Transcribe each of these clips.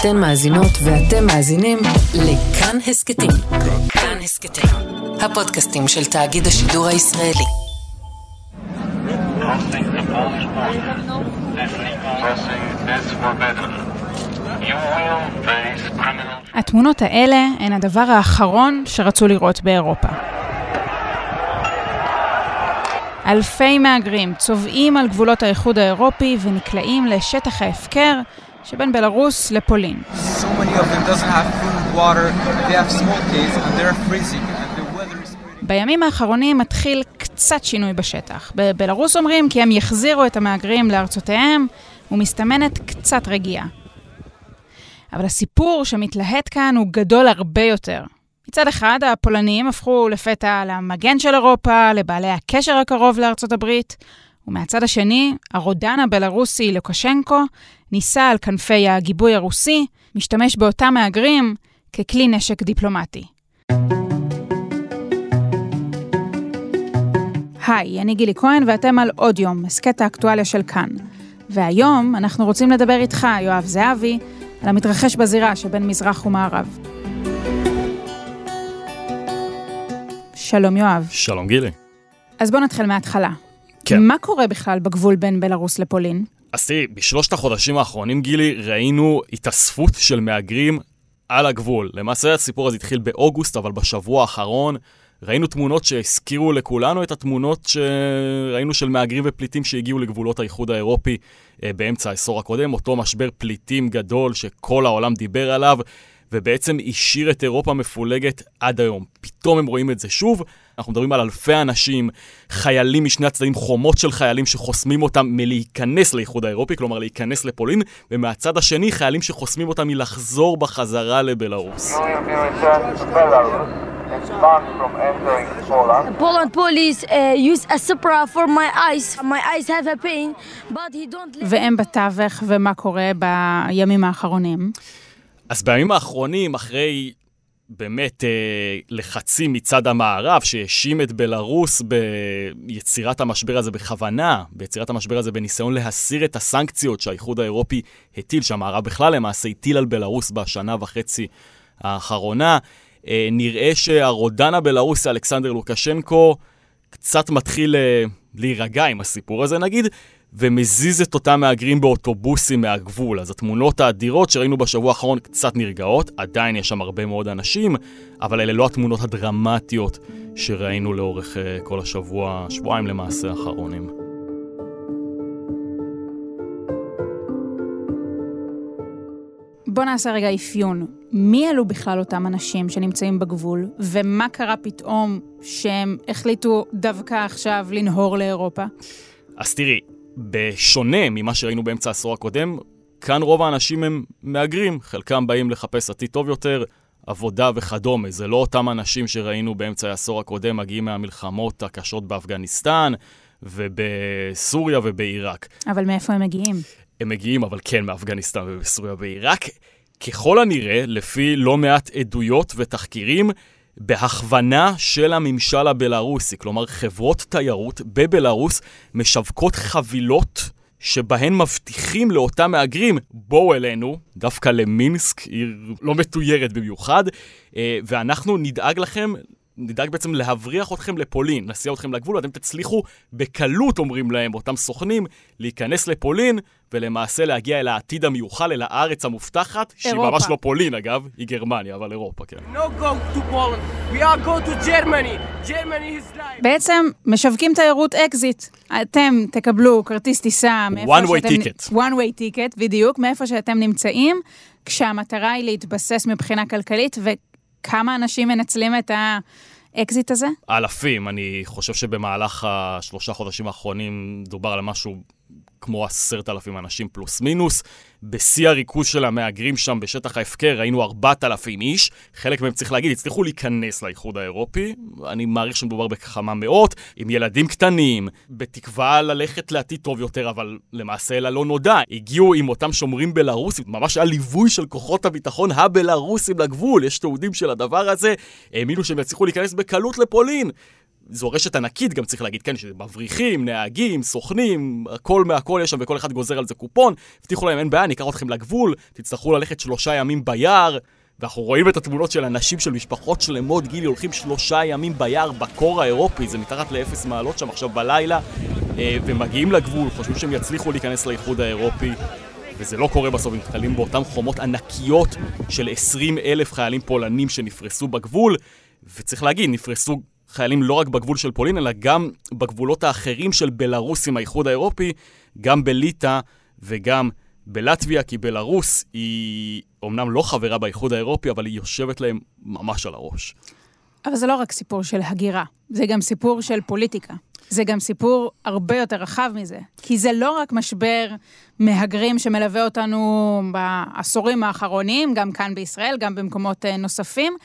אתן מאזינות ואתם מאזינים לכאן הסכתים. כאן הסכתים, הפודקאסטים של תאגיד השידור הישראלי. התמונות האלה הן הדבר האחרון שרצו לראות באירופה. אלפי מהגרים צובעים על גבולות האיחוד האירופי ונקלעים לשטח ההפקר שבין בלרוס לפולין. בימים האחרונים מתחיל קצת שינוי בשטח. בבלרוס אומרים כי הם יחזירו את המהגרים לארצותיהם ומסתמנת קצת רגיעה. אבל הסיפור שמתלהט כאן הוא גדול הרבה יותר. מצד אחד, הפולנים הפכו לפתע למגן של אירופה, לבעלי הקשר הקרוב לארצות הברית, ומהצד השני, הרודן הבלארוסי לוקשנקו ניסה על כנפי הגיבוי הרוסי, משתמש באותם מהגרים ככלי נשק דיפלומטי. היי, אני גילי כהן ואתם על עוד יום, הסכת האקטואליה של כאן. והיום אנחנו רוצים לדבר איתך, יואב זהבי, על המתרחש בזירה שבין מזרח ומערב. שלום יואב. שלום גילי. אז בוא נתחיל מההתחלה. כן. מה קורה בכלל בגבול בין בלרוס לפולין? אז תראי, בשלושת החודשים האחרונים, גילי, ראינו התאספות של מהגרים על הגבול. למעשה הסיפור הזה התחיל באוגוסט, אבל בשבוע האחרון ראינו תמונות שהזכירו לכולנו את התמונות שראינו של מהגרים ופליטים שהגיעו לגבולות האיחוד האירופי אה, באמצע העשור הקודם, אותו משבר פליטים גדול שכל העולם דיבר עליו. ובעצם השאיר את אירופה מפולגת עד היום. פתאום הם רואים את זה שוב, אנחנו מדברים על אלפי אנשים, חיילים משני הצדדים, חומות של חיילים שחוסמים אותם מלהיכנס לאיחוד האירופי, כלומר להיכנס לפולין, ומהצד השני חיילים שחוסמים אותם מלחזור בחזרה לבלארוס. Poland police uh, use a supra for my eyes. My eyes have a pain, but he don't... והם בתווך, ומה קורה בימים האחרונים? אז בימים האחרונים, אחרי באמת אה, לחצים מצד המערב, שהאשים את בלארוס ביצירת המשבר הזה בכוונה, ביצירת המשבר הזה בניסיון להסיר את הסנקציות שהאיחוד האירופי הטיל, שהמערב בכלל למעשה הטיל על בלארוס בשנה וחצי האחרונה, אה, נראה שהרודן הבלארוסי, אלכסנדר לוקשנקו, קצת מתחיל אה, להירגע עם הסיפור הזה. נגיד, ומזיז את אותם מהגרים באוטובוסים מהגבול. אז התמונות האדירות שראינו בשבוע האחרון קצת נרגעות, עדיין יש שם הרבה מאוד אנשים, אבל אלה לא התמונות הדרמטיות שראינו לאורך uh, כל השבוע, שבועיים למעשה האחרונים. בוא נעשה רגע אפיון. מי אלו בכלל אותם אנשים שנמצאים בגבול, ומה קרה פתאום שהם החליטו דווקא עכשיו לנהור לאירופה? אז תראי, בשונה ממה שראינו באמצע העשור הקודם, כאן רוב האנשים הם מהגרים, חלקם באים לחפש עתיד טוב יותר, עבודה וכדומה. זה לא אותם אנשים שראינו באמצע העשור הקודם מגיעים מהמלחמות הקשות באפגניסטן ובסוריה ובעיראק. אבל מאיפה הם מגיעים? הם מגיעים, אבל כן, מאפגניסטן ובסוריה ובעיראק. ככל הנראה, לפי לא מעט עדויות ותחקירים, בהכוונה של הממשל הבלארוסי. כלומר, חברות תיירות בבלארוס משווקות חבילות שבהן מבטיחים לאותם מהגרים, בואו אלינו, דווקא למינסק, עיר לא מתוירת במיוחד, אה, ואנחנו נדאג לכם נדאג בעצם להבריח אתכם לפולין, נסיע אתכם לגבול, ואתם תצליחו בקלות, אומרים להם, אותם סוכנים, להיכנס לפולין, ולמעשה להגיע אל העתיד המיוחל, אל הארץ המובטחת, שהיא. ממש לא פולין אגב, היא גרמניה, אבל אירופה, כן. No go to Poland. We are go to Germany. Germany is life. בעצם משווקים תיירות אקזיט. אתם תקבלו כרטיס טיסה מאיפה One way שאתם... ticket. one way ticket, בדיוק, מאיפה שאתם נמצאים, כשהמטרה היא להתבסס מבחינה כלכלית, וכמה אנשים מנצלים את האקזיט הזה? אלפים, אני חושב שבמהלך השלושה חודשים האחרונים דובר על משהו כמו עשרת אלפים אנשים פלוס מינוס. בשיא הריכוז של המהגרים שם בשטח ההפקר ראינו ארבעת אלפים איש. חלק מהם, צריך להגיד, הצליחו להיכנס לאיחוד האירופי. אני מעריך שמדובר בכמה מאות, עם ילדים קטנים, בתקווה ללכת לעתיד טוב יותר, אבל למעשה אל הלא נודע. הגיעו עם אותם שומרים בלרוסים, ממש היה ליווי של כוחות הביטחון הבלרוסים לגבול. יש תיעודים של הדבר הזה. האמינו שהם יצליחו להיכנס בקלות לפולין. זו רשת ענקית, גם צריך להגיד, כן, מבריחים, נהגים, סוכנים, הכל מהכל יש שם וכל אחד גוזר על זה קופון. הבטיחו להם, אין בעיה, ניקח אתכם לגבול, תצטרכו ללכת שלושה ימים ביער. ואנחנו רואים את התמונות של אנשים, של משפחות שלמות, גילי, הולכים שלושה ימים ביער בקור האירופי, זה מתחת לאפס מעלות שם עכשיו בלילה, אה, ומגיעים לגבול, חושבים שהם יצליחו להיכנס לאיחוד האירופי, וזה לא קורה בסוף, הם נתקלים באותן חומות ענקיות של 20 אלף חיילים פולנים שנפרסו בגבול, וצריך להגיד, נפרסו חיילים לא רק בגבול של פולין, אלא גם בגבולות האחרים של בלארוס עם האיחוד האירופי, גם בליטא וגם בלטביה, כי בלארוס היא אומנם לא חברה באיחוד האירופי, אבל היא יושבת להם ממש על הראש. אבל זה לא רק סיפור של הגירה, זה גם סיפור של פוליטיקה. זה גם סיפור הרבה יותר רחב מזה. כי זה לא רק משבר מהגרים שמלווה אותנו בעשורים האחרונים, גם כאן בישראל, גם במקומות אה, נוספים.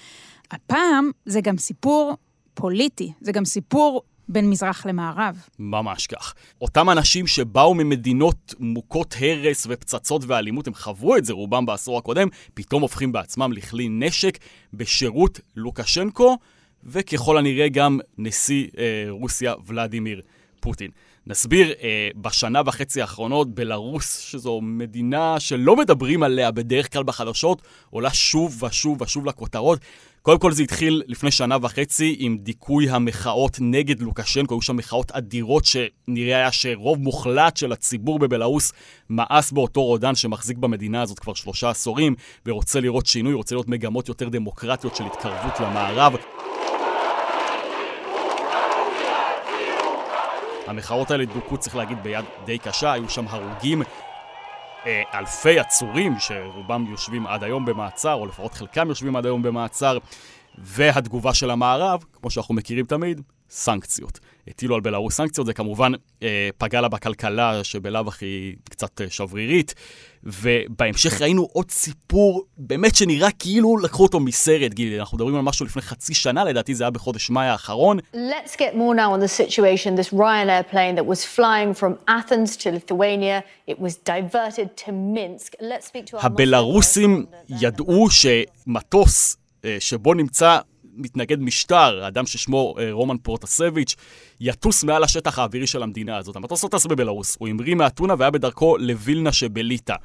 הפעם זה גם סיפור פוליטי, זה גם סיפור בין מזרח למערב. ממש כך. אותם אנשים שבאו ממדינות מוכות הרס ופצצות ואלימות, הם חוו את זה רובם בעשור הקודם, פתאום הופכים בעצמם לכלי נשק בשירות לוקשנקו, וככל הנראה גם נשיא אה, רוסיה ולדימיר פוטין. נסביר, אה, בשנה וחצי האחרונות, בלרוס, שזו מדינה שלא מדברים עליה בדרך כלל בחדשות, עולה שוב ושוב ושוב לכותרות. קודם כל זה התחיל לפני שנה וחצי עם דיכוי המחאות נגד לוקשנקו, היו שם מחאות אדירות שנראה היה שרוב מוחלט של הציבור בבלארוס מאס באותו רודן שמחזיק במדינה הזאת כבר שלושה עשורים ורוצה לראות שינוי, רוצה לראות מגמות יותר דמוקרטיות של התקרבות למערב. המחאות האלה דוכאו, צריך להגיד, ביד די קשה, היו שם הרוגים, אה, אלפי עצורים, שרובם יושבים עד היום במעצר, או לפחות חלקם יושבים עד היום במעצר, והתגובה של המערב, כמו שאנחנו מכירים תמיד, סנקציות. הטילו על בלרוס סנקציות, זה כמובן אה, פגע לה בכלכלה, שבלאו הכי קצת אה, שברירית. ובהמשך ראינו עוד סיפור, באמת שנראה כאילו לקחו אותו מסרט, גילי. אנחנו מדברים על משהו לפני חצי שנה, לדעתי זה היה בחודש מאי האחרון. Let's get more now on the situation. This Ryanair plane that was flying from Athens to Lithuania, it was diverted to Minsk. Let's speak to our... הבלרוסים ידעו שמטוס אה, שבו נמצא מתנגד משטר, אדם ששמו אה, רומן פורטסביץ', יטוס מעל השטח האווירי של המדינה הזאת. המטוס לא טס בבלארוס, הוא המריא מאתונה והיה בדרכו לווילנה שבליטא.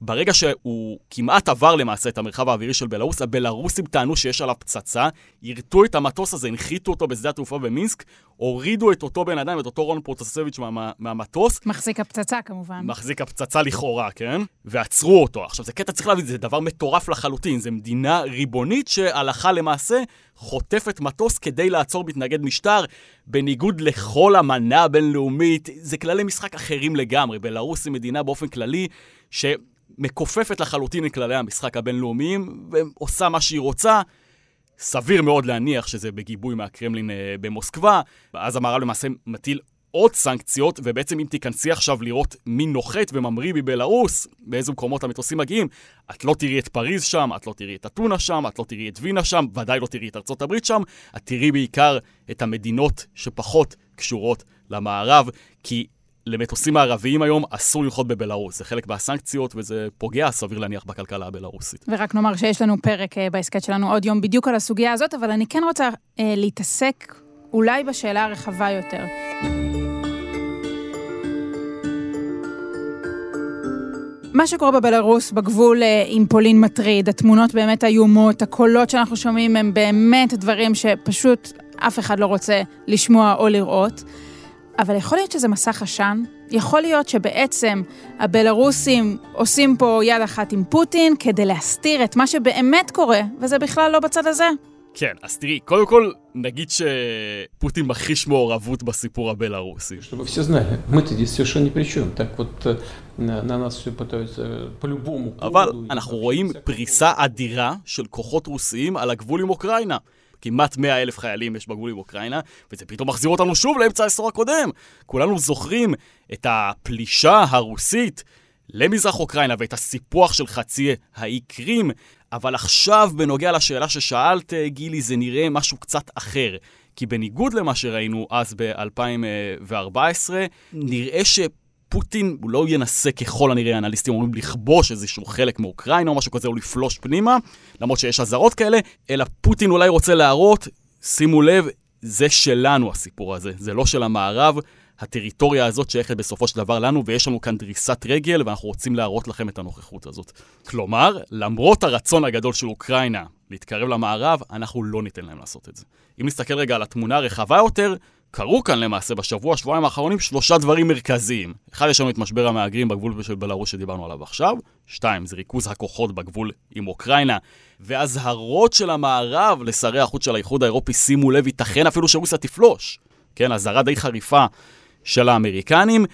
ברגע שהוא כמעט עבר למעשה את המרחב האווירי של בלארוס, הבלארוסים טענו שיש עליו פצצה, יירטו את המטוס הזה, הנחיתו אותו בשדה התעופה במינסק, הורידו את אותו בן אדם, את אותו רון פרוטסביץ' מה, מהמטוס. מחזיק הפצצה כמובן. מחזיק הפצצה לכאורה, כן? ועצרו אותו. עכשיו, זה קטע, צריך להבין, זה דבר מטורף לחלוטין. זה מדינה ריבונית שהלכה למעשה חוטפת מטוס כדי לעצור מתנגד משטר, בניגוד לכל אמנה הבינלאומית. זה כללי משחק אחרים לגמרי. בלרוס היא מדינה באופן כללי, ש... מכופפת לחלוטין את כללי המשחק הבינלאומיים ועושה מה שהיא רוצה. סביר מאוד להניח שזה בגיבוי מהקרמלין אה, במוסקבה, ואז המערב למעשה מטיל עוד סנקציות, ובעצם אם תיכנסי עכשיו לראות מי נוחת וממריא מבלארוס, באיזה מקומות המטוסים מגיעים, את לא תראי את פריז שם, את לא תראי את אתונה שם, את לא תראי את וינה שם, ודאי לא תראי את ארצות הברית שם, את תראי בעיקר את המדינות שפחות קשורות למערב, כי למטוסים הערביים היום אסור לנחות בבלארוס. זה חלק מהסנקציות וזה פוגע, סביר להניח, בכלכלה הבלארוסית. ורק נאמר שיש לנו פרק אה, בהסכת שלנו עוד יום בדיוק על הסוגיה הזאת, אבל אני כן רוצה אה, להתעסק אולי בשאלה הרחבה יותר. מה שקורה בבלארוס, בגבול אה, עם פולין מטריד, התמונות באמת איומות, הקולות שאנחנו שומעים הם באמת דברים שפשוט אף אחד לא רוצה לשמוע או לראות. אבל יכול להיות שזה מסך עשן, יכול להיות שבעצם הבלרוסים עושים פה יד אחת עם פוטין כדי להסתיר את מה שבאמת קורה, וזה בכלל לא בצד הזה. כן, אז תראי, קודם כל, נגיד שפוטין מכחיש מעורבות בסיפור הבלארוסי. אבל אנחנו רואים פריסה אדירה של כוחות רוסיים על הגבול עם אוקראינה. כמעט 100 אלף חיילים יש בגבול עם אוקראינה, וזה פתאום מחזיר אותנו שוב לאמצע העשור הקודם. כולנו זוכרים את הפלישה הרוסית למזרח אוקראינה ואת הסיפוח של חצי האי קרים, אבל עכשיו, בנוגע לשאלה ששאלת, גילי, זה נראה משהו קצת אחר. כי בניגוד למה שראינו אז ב-2014, נראה ש... פוטין, הוא לא ינסה ככל הנראה, אנליסטים אומרים לכבוש איזשהו חלק מאוקראינה או משהו כזה, או לפלוש פנימה, למרות שיש אזהרות כאלה, אלא פוטין אולי רוצה להראות, שימו לב, זה שלנו הסיפור הזה, זה לא של המערב. הטריטוריה הזאת שייכת בסופו של דבר לנו, ויש לנו כאן דריסת רגל, ואנחנו רוצים להראות לכם את הנוכחות הזאת. כלומר, למרות הרצון הגדול של אוקראינה להתקרב למערב, אנחנו לא ניתן להם לעשות את זה. אם נסתכל רגע על התמונה הרחבה יותר, קרו כאן למעשה בשבוע, שבועיים האחרונים, שלושה דברים מרכזיים. אחד, יש לנו את משבר המהגרים בגבול של בלרוס שדיברנו עליו עכשיו. שתיים, זה ריכוז הכוחות בגבול עם אוקראינה. ואזהרות של המערב לשרי החוץ של האיחוד האירופי, שימו לב, ייתכן אפילו שרוסיה תפלוש. כן, אזהרה די חריפה של האמריקנים,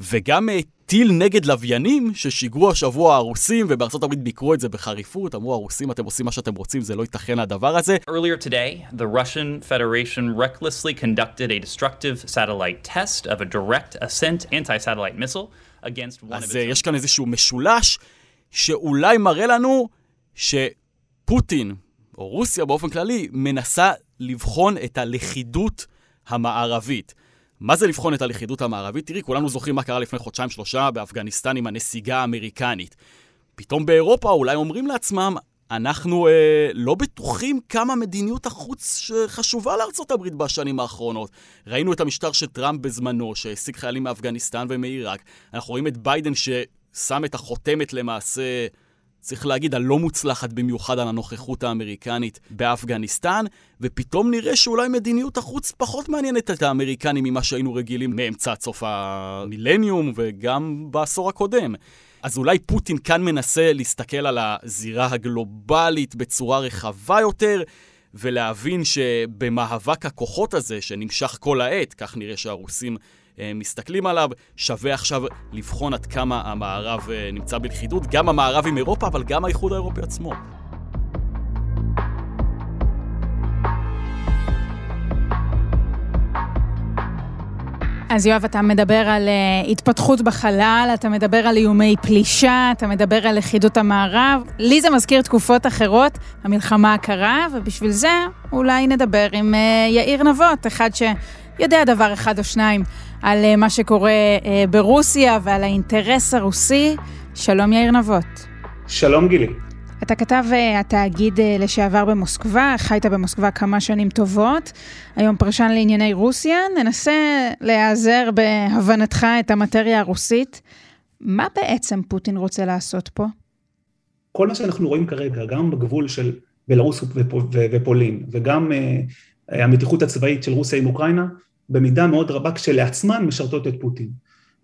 וגם אה, טיל נגד לוויינים ששיגרו השבוע הרוסים, ובארצות הברית ביקרו את זה בחריפות, אמרו הרוסים, אתם עושים מה שאתם רוצים, זה לא ייתכן הדבר הזה. Earlier today, the Russian Federation recklessly conducted a destructive satellite test of a direct ascent anti-satellite missile against one of אז its... אה, יש כאן איזשהו משולש שאולי מראה לנו שפוטין, או רוסיה באופן כללי, מנסה לבחון את הלכידות המערבית. מה זה לבחון את הלכידות המערבית? תראי, כולנו זוכרים מה קרה לפני חודשיים-שלושה באפגניסטן עם הנסיגה האמריקנית. פתאום באירופה אולי אומרים לעצמם, אנחנו אה, לא בטוחים כמה מדיניות החוץ חשובה לארצות הברית בשנים האחרונות. ראינו את המשטר של טראמפ בזמנו, שהשיג חיילים מאפגניסטן ומעיראק. אנחנו רואים את ביידן ששם את החותמת למעשה, צריך להגיד, הלא מוצלחת במיוחד על הנוכחות האמריקנית באפגניסטן, ופתאום נראה שאולי מדיניות החוץ פחות מעניינת את האמריקנים ממה שהיינו רגילים מאמצע עד סוף המילניום וגם בעשור הקודם. אז אולי פוטין כאן מנסה להסתכל על הזירה הגלובלית בצורה רחבה יותר, ולהבין שבמאבק הכוחות הזה, שנמשך כל העת, כך נראה שהרוסים מסתכלים עליו, שווה עכשיו לבחון עד כמה המערב אה, נמצא בלכידות, גם המערב עם אירופה, אבל גם האיחוד האירופי עצמו. אז יואב, אתה מדבר על uh, התפתחות בחלל, אתה מדבר על איומי פלישה, אתה מדבר על לכידות המערב. לי זה מזכיר תקופות אחרות, המלחמה הקרה, ובשביל זה אולי נדבר עם uh, יאיר נבות, אחד שיודע דבר אחד או שניים על uh, מה שקורה uh, ברוסיה ועל האינטרס הרוסי. שלום יאיר נבות. שלום גילי. אתה כתב uh, התאגיד לשעבר במוסקבה, חיית במוסקבה כמה שנים טובות, היום פרשן לענייני רוסיה, ננסה להיעזר בהבנתך את המטריה הרוסית. מה בעצם פוטין רוצה לעשות פה? כל מה שאנחנו רואים כרגע, גם בגבול של בלרוס ופולין, וגם המתיחות הצבאית של רוסיה עם אוקראינה, במידה מאוד רבה כשלעצמן משרתות את פוטין.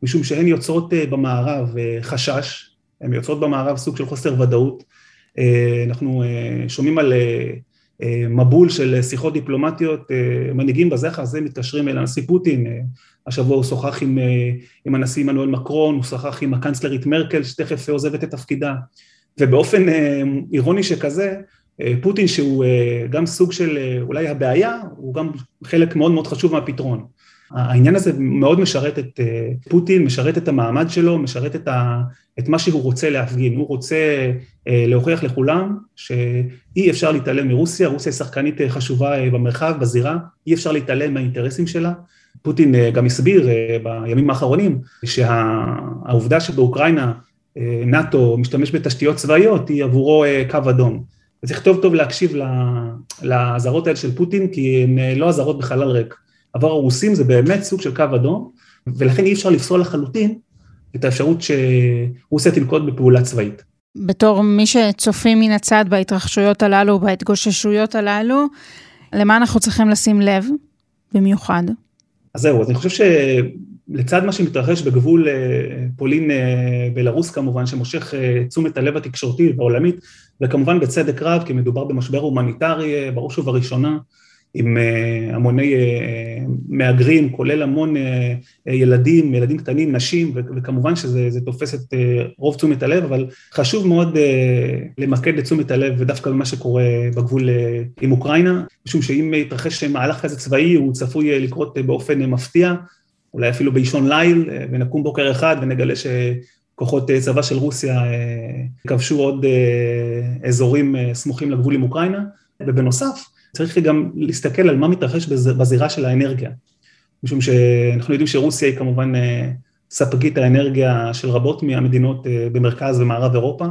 משום שהן יוצרות uh, במערב uh, חשש, הן יוצרות במערב סוג של חוסר ודאות, אנחנו שומעים על מבול של שיחות דיפלומטיות, מנהיגים בזה אחר זה מתקשרים אל הנשיא פוטין, השבוע הוא שוחח עם, עם הנשיא עמנואל מקרון, הוא שוחח עם הקנצלרית מרקל שתכף עוזבת את תפקידה, ובאופן אירוני שכזה, פוטין שהוא גם סוג של אולי הבעיה, הוא גם חלק מאוד מאוד חשוב מהפתרון. העניין הזה מאוד משרת את פוטין, משרת את המעמד שלו, משרת את, ה, את מה שהוא רוצה להפגין, הוא רוצה להוכיח לכולם שאי אפשר להתעלם מרוסיה, רוסיה היא שחקנית חשובה במרחב, בזירה, אי אפשר להתעלם מהאינטרסים שלה. פוטין גם הסביר בימים האחרונים שהעובדה שבאוקראינה נאט"ו משתמש בתשתיות צבאיות היא עבורו קו אדום. וצריך טוב טוב להקשיב לאזהרות האלה של פוטין, כי הן לא אזהרות בחלל ריק. עבור הרוסים זה באמת סוג של קו אדום, ולכן אי אפשר לפסול לחלוטין את האפשרות שרוסיה תנקוט בפעולה צבאית. בתור מי שצופים מן הצד בהתרחשויות הללו, בהתגוששויות הללו, למה אנחנו צריכים לשים לב במיוחד? אז זהו, אז אני חושב שלצד מה שמתרחש בגבול פולין-בלרוס כמובן, שמושך תשומת הלב התקשורתית והעולמית, וכמובן בצדק רב, כי מדובר במשבר הומניטרי בראש ובראשונה, עם המוני מהגרים, כולל המון ילדים, ילדים קטנים, נשים, וכמובן שזה תופס את רוב תשומת הלב, אבל חשוב מאוד למקד את תשומת הלב ודווקא במה שקורה בגבול עם אוקראינה, משום שאם יתרחש מהלך כזה צבאי, הוא צפוי לקרות באופן מפתיע, אולי אפילו באישון ליל, ונקום בוקר אחד ונגלה שכוחות צבא של רוסיה כבשו עוד אזורים סמוכים לגבול עם אוקראינה, ובנוסף, צריך גם להסתכל על מה מתרחש בזירה של האנרגיה, משום שאנחנו יודעים שרוסיה היא כמובן ספקית האנרגיה של רבות מהמדינות במרכז ומערב אירופה,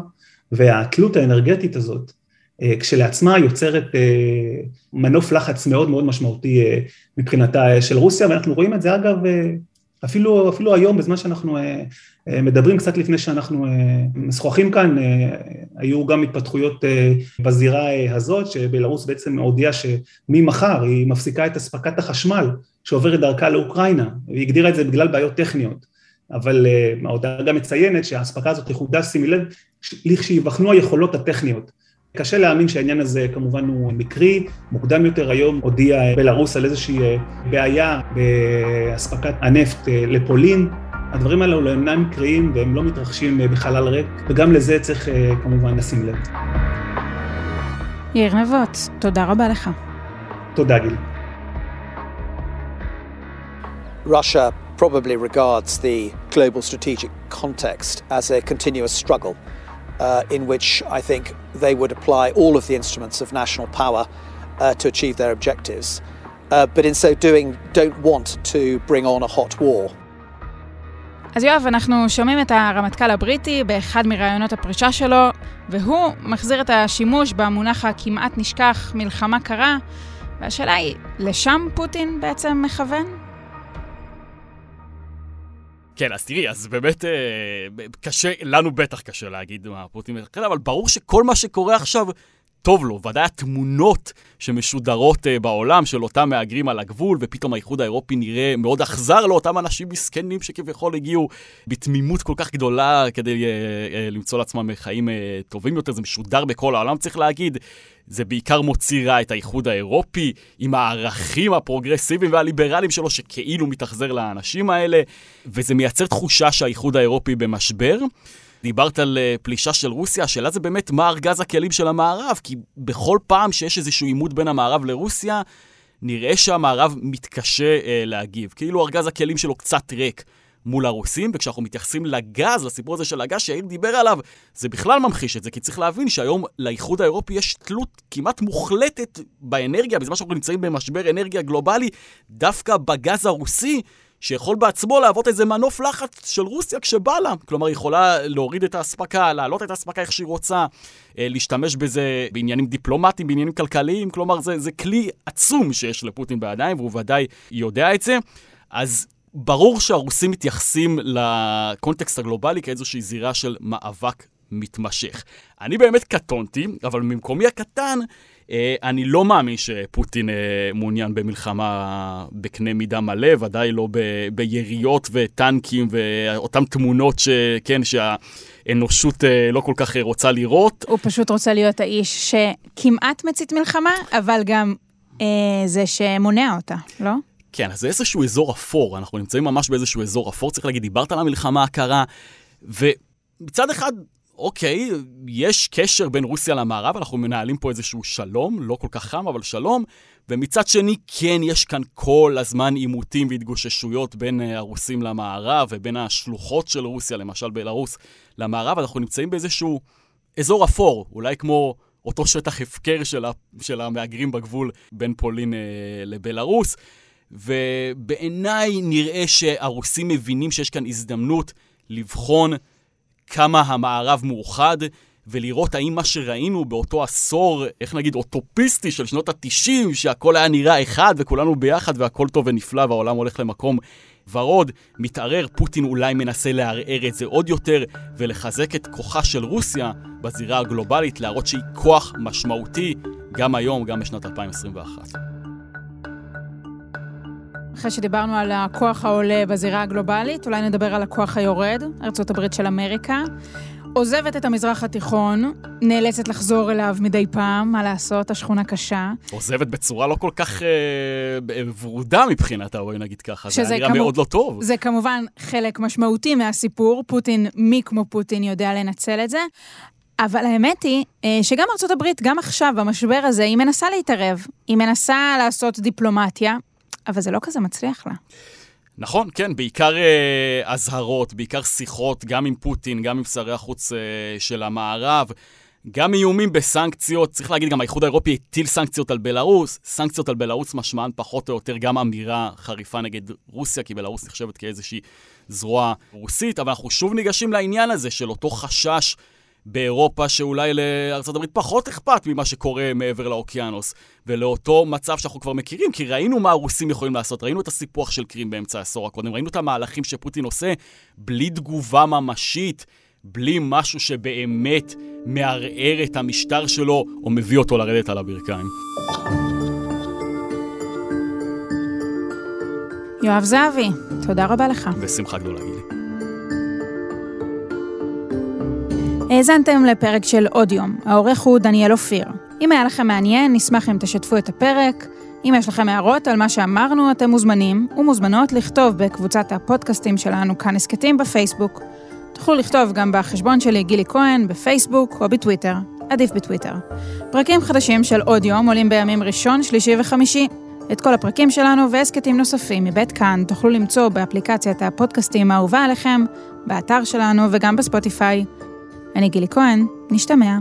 והתלות האנרגטית הזאת כשלעצמה יוצרת מנוף לחץ מאוד מאוד משמעותי מבחינתה של רוסיה, ואנחנו רואים את זה אגב אפילו, אפילו היום, בזמן שאנחנו מדברים, קצת לפני שאנחנו משוחחים כאן, היו גם התפתחויות בזירה הזאת, שבלרוס בעצם הודיעה שממחר היא מפסיקה את אספקת החשמל שעוברת דרכה לאוקראינה, והיא הגדירה את זה בגלל בעיות טכניות. אבל ההודעה גם מציינת שהאספקה הזאת תחודש, שימי לב, לכשייבחנו היכולות הטכניות. קשה להאמין שהעניין הזה כמובן הוא מקרי, מוקדם יותר היום הודיע בלרוס על איזושהי בעיה באספקת הנפט לפולין, הדברים האלו אינם מקריים והם לא מתרחשים בחלל ריק, וגם לזה צריך כמובן לשים לב. יאיר נבות, תודה רבה לך. תודה גיל. Russia probably regards the global strategic context as a continuous struggle uh, in which I think they would apply all of the instruments of national power uh, to achieve their objectives, uh, but in so doing, don't want to bring on a hot war. אז יואב, אנחנו שומעים את הרמטכ"ל הבריטי באחד מראיונות הפרישה שלו, והוא מחזיר את השימוש במונח הכמעט נשכח מלחמה קרה, והשאלה היא, לשם פוטין בעצם מכוון? כן, אז תראי, אז באמת אה, קשה, לנו בטח קשה להגיד מה פוטין מתחיל, אבל ברור שכל מה שקורה עכשיו טוב לו. ודאי התמונות שמשודרות uh, בעולם של אותם מהגרים על הגבול, ופתאום האיחוד האירופי נראה מאוד אכזר לאותם אנשים מסכנים שכביכול הגיעו בתמימות כל כך גדולה כדי uh, uh, למצוא לעצמם חיים טובים יותר. זה משודר בכל העולם, צריך להגיד. זה בעיקר מוציא רע את האיחוד האירופי, עם הערכים הפרוגרסיביים והליברליים שלו, שכאילו מתאכזר לאנשים האלה, וזה מייצר תחושה שהאיחוד האירופי במשבר. דיברת על uh, פלישה של רוסיה, השאלה זה באמת מה ארגז הכלים של המערב, כי בכל פעם שיש איזשהו עימות בין המערב לרוסיה, נראה שהמערב מתקשה uh, להגיב. כאילו ארגז הכלים שלו קצת ריק מול הרוסים, וכשאנחנו מתייחסים לגז, לסיפור הזה של הגז שיאיר דיבר עליו, זה בכלל ממחיש את זה, כי צריך להבין שהיום לאיחוד האירופי יש תלות כמעט מוחלטת באנרגיה, בזמן שאנחנו נמצאים במשבר אנרגיה גלובלי, דווקא בגז הרוסי, שיכול בעצמו להוות איזה מנוף לחץ של רוסיה כשבא לה. כלומר, היא יכולה להוריד את האספקה, להעלות את האספקה איך שהיא רוצה, אה, להשתמש בזה בעניינים דיפלומטיים, בעניינים כלכליים. כלומר, זה, זה כלי עצום שיש לפוטין בידיים, והוא ודאי יודע את זה. אז ברור שהרוסים מתייחסים לקונטקסט הגלובלי כאיזושהי זירה של מאבק מתמשך. אני באמת קטונתי, אבל ממקומי הקטן, אני לא מאמין שפוטין אה, מעוניין במלחמה בקנה מידה מלא, ודאי לא ב- ביריות וטנקים ואותן תמונות שכן, שהאנושות אה, לא כל כך רוצה לראות. הוא פשוט רוצה להיות האיש שכמעט מצית מלחמה, אבל גם אה, זה שמונע אותה, לא? כן, אז זה איזשהו אזור אפור, אנחנו נמצאים ממש באיזשהו אזור אפור, צריך להגיד, דיברת על המלחמה הקרה, ומצד אחד אוקיי, יש קשר בין רוסיה למערב, אנחנו מנהלים פה איזשהו שלום, לא כל כך חם, אבל שלום, ומצד שני, כן, יש כאן כל הזמן עימותים והתגוששויות בין uh, הרוסים למערב ובין השלוחות של רוסיה, למשל בלרוס, למערב. אנחנו נמצאים באיזשהו אזור אפור, אולי כמו אותו שטח הפקר של, המהגרים בגבול בין פולין uh, לבלרוס. ובעיניי נראה שהרוסים מבינים שיש כאן הזדמנות לבחון כמה המערב מאוחד, ולראות האם מה שראינו באותו עשור, איך נגיד, אוטופיסטי של שנות ה-90, שהכל היה נראה אחד וכולנו ביחד והכל טוב ונפלא והעולם הולך למקום ורוד, מתערער, פוטין אולי מנסה לערער את זה עוד יותר ולחזק את כוחה של רוסיה בזירה הגלובלית, להראות שהיא כוח משמעותי גם היום, גם בשנת 2021. אחרי שדיברנו על הכוח העולה בזירה הגלובלית, אולי נדבר על הכוח היורד, ארצות הברית של אמריקה. עוזבת את המזרח התיכון, נאלצת לחזור אליו מדי פעם, מה לעשות, השכונה קשה. עוזבת בצורה לא כל כך אה, ורודה מבחינתה, בואי נגיד ככה, זה היה נראה כמו... מאוד לא טוב. זה כמובן חלק משמעותי מהסיפור, פוטין, מי כמו פוטין יודע לנצל את זה. אבל האמת היא אה, שגם ארצות הברית, גם עכשיו, במשבר הזה, היא מנסה להתערב. היא מנסה לעשות דיפלומטיה, אבל זה לא כזה מצליח לה. נכון, כן, בעיקר אה, אזהרות, בעיקר שיחות, גם עם פוטין, גם עם שרי החוץ אה, של המערב, גם איומים בסנקציות. צריך להגיד, גם האיחוד האירופי הטיל סנקציות על בלארוס. סנקציות על בלארוס משמען פחות או יותר גם אמירה חריפה נגד רוסיה, כי בלארוס נחשבת כאיזושהי זרוע רוסית, אבל אנחנו שוב ניגשים לעניין הזה של אותו חשש באירופה שאולי לארצות הברית פחות אכפת ממה שקורה מעבר לאוקיינוס, ולאותו מצב שאנחנו כבר מכירים, כי ראינו מה הרוסים יכולים לעשות, ראינו את הסיפוח של קרים באמצע העשור הקודם, ראינו את המהלכים שפוטין עושה בלי תגובה ממשית, בלי משהו שבאמת מערער את המשטר שלו או מביא אותו לרדת על הברכיים. יואב זהבי, תודה רבה לך. בשמחה גדולה, גילי. האזנתם לפרק של עוד יום, העורך הוא דניאל אופיר. אם היה לכם מעניין, נשמח אם תשתפו את הפרק. אם יש לכם הערות על מה שאמרנו, אתם מוזמנים ומוזמנות לכתוב בקבוצת הפודקאסטים שלנו כאן הסכתים בפייסבוק. תוכלו לכתוב גם בחשבון שלי גילי כהן בפייסבוק או בטוויטר, עדיף בטוויטר. פרקים חדשים של עוד יום עולים בימים ראשון, שלישי וחמישי. את כל הפרקים שלנו והסכתים נוספים מבית כאן תוכלו למצוא באפליקציית הפודקאסטים האהובה עליכם, באתר שלנו וגם בספוטיפיי. אני גילי כהן, נשתמע.